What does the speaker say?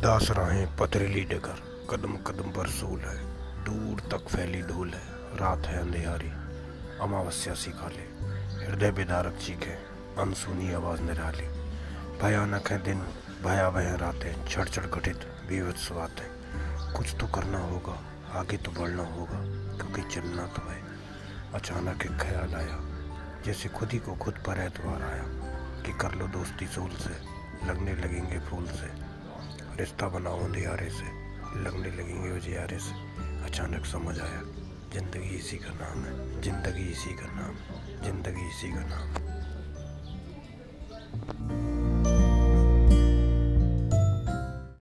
उदास राहें, पथरीली डगर कदम कदम पर सूल है, दूर तक फैली धूल है, रात है अंधेरी, अमावस्या सी काले हृदय बेदारक चीखे अनसुनी आवाज़ निराली, भयानक है दिन भया भयावह रातें छड़ छड़ घटित बीभत्स बातें, कुछ तो करना होगा, आगे तो बढ़ना होगा, क्योंकि चलना तो है, अचानक एक ख्याल आया, जैसे खुद ही को खुद पर एतवार आया, कि कर लो दोस्ती सोल से, लगने लगेंगे फूल रिश्ता बनाओ यारे से। लगने लगेंगे उजियारे से। अचानक समझ आया, ज़िंदगी इसी का नाम है, ज़िंदगी इसी का नाम, ज़िंदगी इसी का नाम।